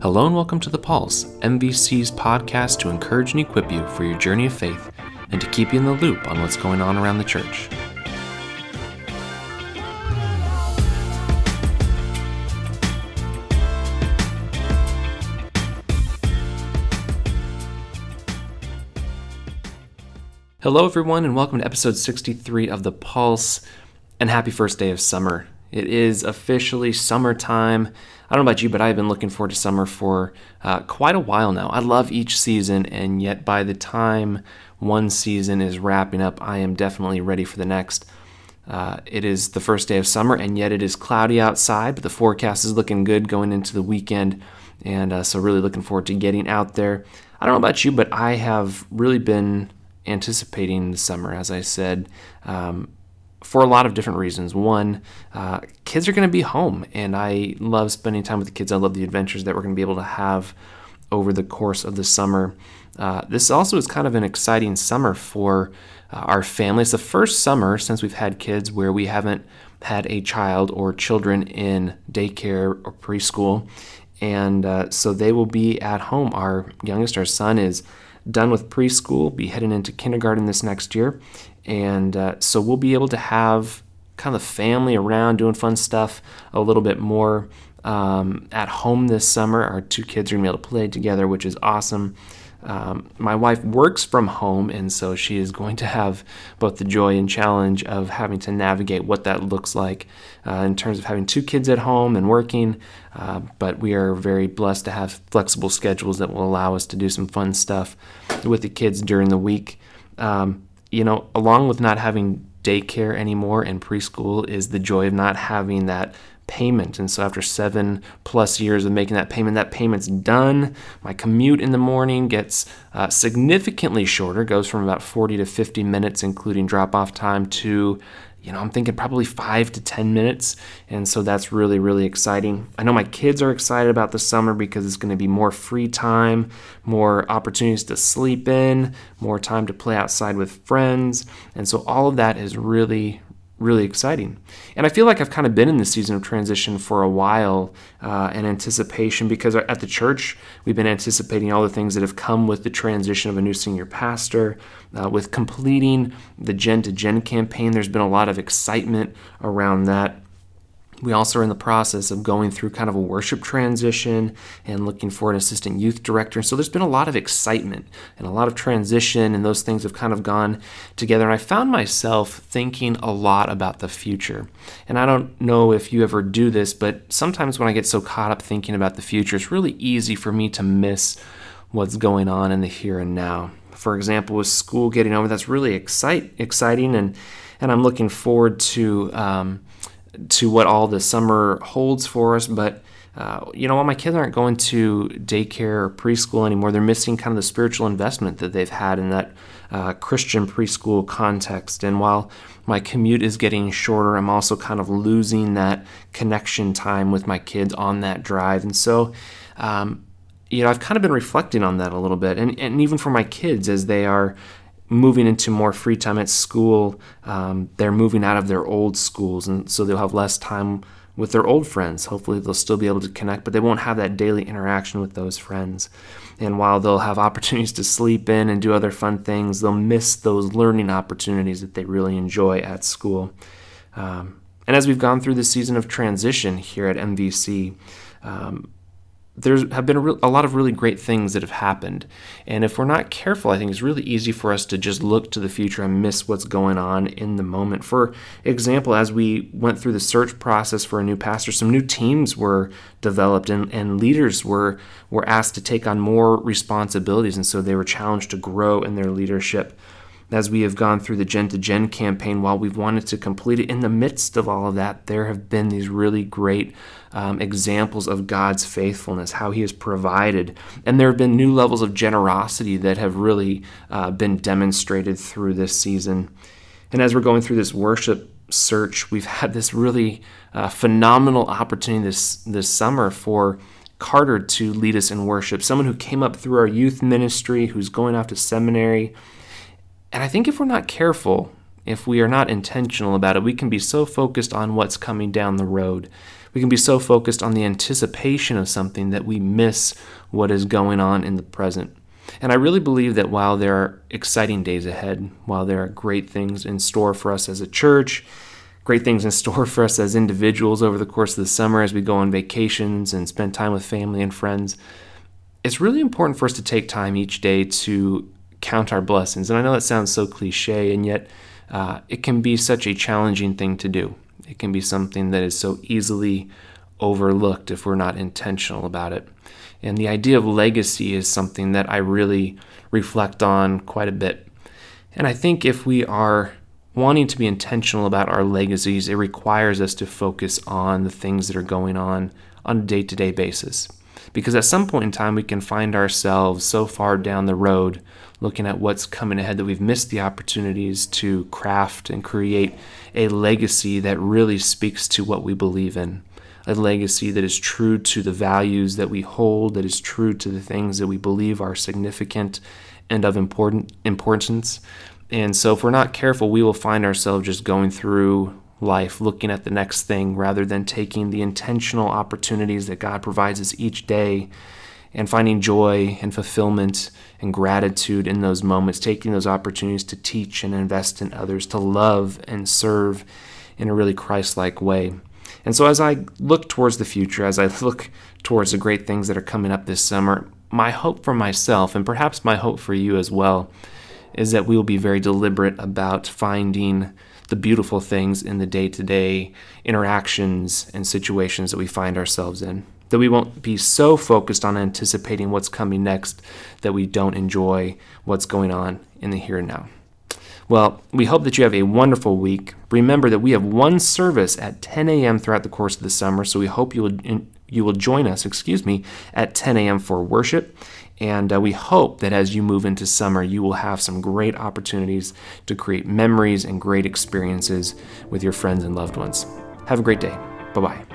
Hello and welcome to The Pulse, MVC's podcast to encourage and equip you for your journey of faith and to keep you in the loop on what's going on around the church. Hello, everyone, and welcome to episode 63 of The Pulse, and happy first day of summer. It is officially summertime. I don't know about you, but I've been looking forward to summer for uh, quite a while now. I love each season, and yet by the time one season is wrapping up, I am definitely ready for the next. Uh, it is the first day of summer, and yet it is cloudy outside, but the forecast is looking good going into the weekend, and uh, so really looking forward to getting out there. I don't know about you, but I have really been anticipating the summer, as I said. Um, for a lot of different reasons. One, uh, kids are going to be home, and I love spending time with the kids. I love the adventures that we're going to be able to have over the course of the summer. Uh, this also is kind of an exciting summer for uh, our family. It's the first summer since we've had kids where we haven't had a child or children in daycare or preschool. And uh, so they will be at home. Our youngest, our son, is done with preschool, be heading into kindergarten this next year. And uh, so we'll be able to have kind of the family around doing fun stuff a little bit more um, at home this summer. Our two kids are going to be able to play together, which is awesome. Um, my wife works from home, and so she is going to have both the joy and challenge of having to navigate what that looks like uh, in terms of having two kids at home and working. Uh, but we are very blessed to have flexible schedules that will allow us to do some fun stuff with the kids during the week. Um, you know, along with not having daycare anymore and preschool, is the joy of not having that payment. And so after seven plus years of making that payment, that payment's done. My commute in the morning gets uh, significantly shorter, goes from about 40 to 50 minutes, including drop off time, to you know, I'm thinking probably five to 10 minutes. And so that's really, really exciting. I know my kids are excited about the summer because it's going to be more free time, more opportunities to sleep in, more time to play outside with friends. And so all of that is really, really exciting. And I feel like I've kind of been in this season of transition for a while uh, in anticipation because at the church, we've been anticipating all the things that have come with the transition of a new senior pastor. Uh, with completing the Gen to Gen campaign, there's been a lot of excitement around that. We also are in the process of going through kind of a worship transition and looking for an assistant youth director. And so there's been a lot of excitement and a lot of transition, and those things have kind of gone together. And I found myself thinking a lot about the future. And I don't know if you ever do this, but sometimes when I get so caught up thinking about the future, it's really easy for me to miss what's going on in the here and now. For example, with school getting over, that's really excite, exciting, and and I'm looking forward to. Um, to what all the summer holds for us. But uh, you know, while my kids aren't going to daycare or preschool anymore, they're missing kind of the spiritual investment that they've had in that uh, Christian preschool context. And while my commute is getting shorter, I'm also kind of losing that connection time with my kids on that drive. And so, um, you know, I've kind of been reflecting on that a little bit. And, and even for my kids, as they are moving into more free time at school. Um, they're moving out of their old schools, and so they'll have less time with their old friends. Hopefully, they'll still be able to connect, but they won't have that daily interaction with those friends. And while they'll have opportunities to sleep in and do other fun things, they'll miss those learning opportunities that they really enjoy at school. Um, and as we've gone through the season of transition here at MVC, um, there have been a, a, lot of really great things that have happened. And if we're not careful, I think it's really easy for us to just look to the future and miss what's going on in the moment. For example, as we went through the search process for a new pastor, some new teams were developed and, and leaders were, were asked to take on more responsibilities. And so they were challenged to grow in their leadership as we have gone through the Gen to Gen campaign, while we've wanted to complete it, in the midst of all of that, there have been these really great um, examples of God's faithfulness, how He has provided. And there have been new levels of generosity that have really uh, been demonstrated through this season. And as we're going through this worship search, we've had this really uh, phenomenal opportunity this, this summer for. Carter to lead us in worship, someone who came up through our youth ministry, who's going off to seminary, and I think if we're not careful, if we are not intentional about it, we can be so focused on what's coming down the road We can be so focused on the anticipation of something that we miss what is going on in the present. And I really believe that while there are exciting days ahead, while there are great things in store for us as a church, great things in store for us as individuals over the course of the summer as we go on vacations and spend time with family and friends, it's really important for us to take time each day to count our blessings. And I know that sounds so cliche, and yet uh, it can be such a challenging thing to do. It can be something that is so easily overlooked if we're not intentional about it. And the idea of legacy is something that I really reflect on quite a bit. And I think if we are wanting to be intentional about our legacies, it requires us to focus on the things that are going on on a day to day basis. Because at some point in time, we can find ourselves so far down the road looking at what's coming ahead that we've missed the opportunities to craft and create a legacy that really speaks to what we believe in a legacy that is true to the values that we hold, that is true to the things that we believe are significant and of important importance. And so if we're not careful, we will find ourselves just going through life looking at the next thing rather than taking the intentional opportunities that God provides us each day and finding joy and fulfillment and gratitude in those moments, taking those opportunities to teach and invest in others, to love and serve in a really Christ like way. And so, as I look towards the future, as I look towards the great things that are coming up this summer, my hope for myself, and perhaps my hope for you as well, is that we will be very deliberate about finding the beautiful things in the day to day interactions and situations that we find ourselves in. That we won't be so focused on anticipating what's coming next that we don't enjoy what's going on in the here and now. Well, we hope that you have a wonderful week. Remember that we have one service at 10 a.m. throughout the course of the summer, so we hope you will you will join us, excuse me, at 10 a.m. for worship. And uh, we hope that as you move into summer, you will have some great opportunities to create memories and great experiences with your friends and loved ones. Have a great day. Bye bye.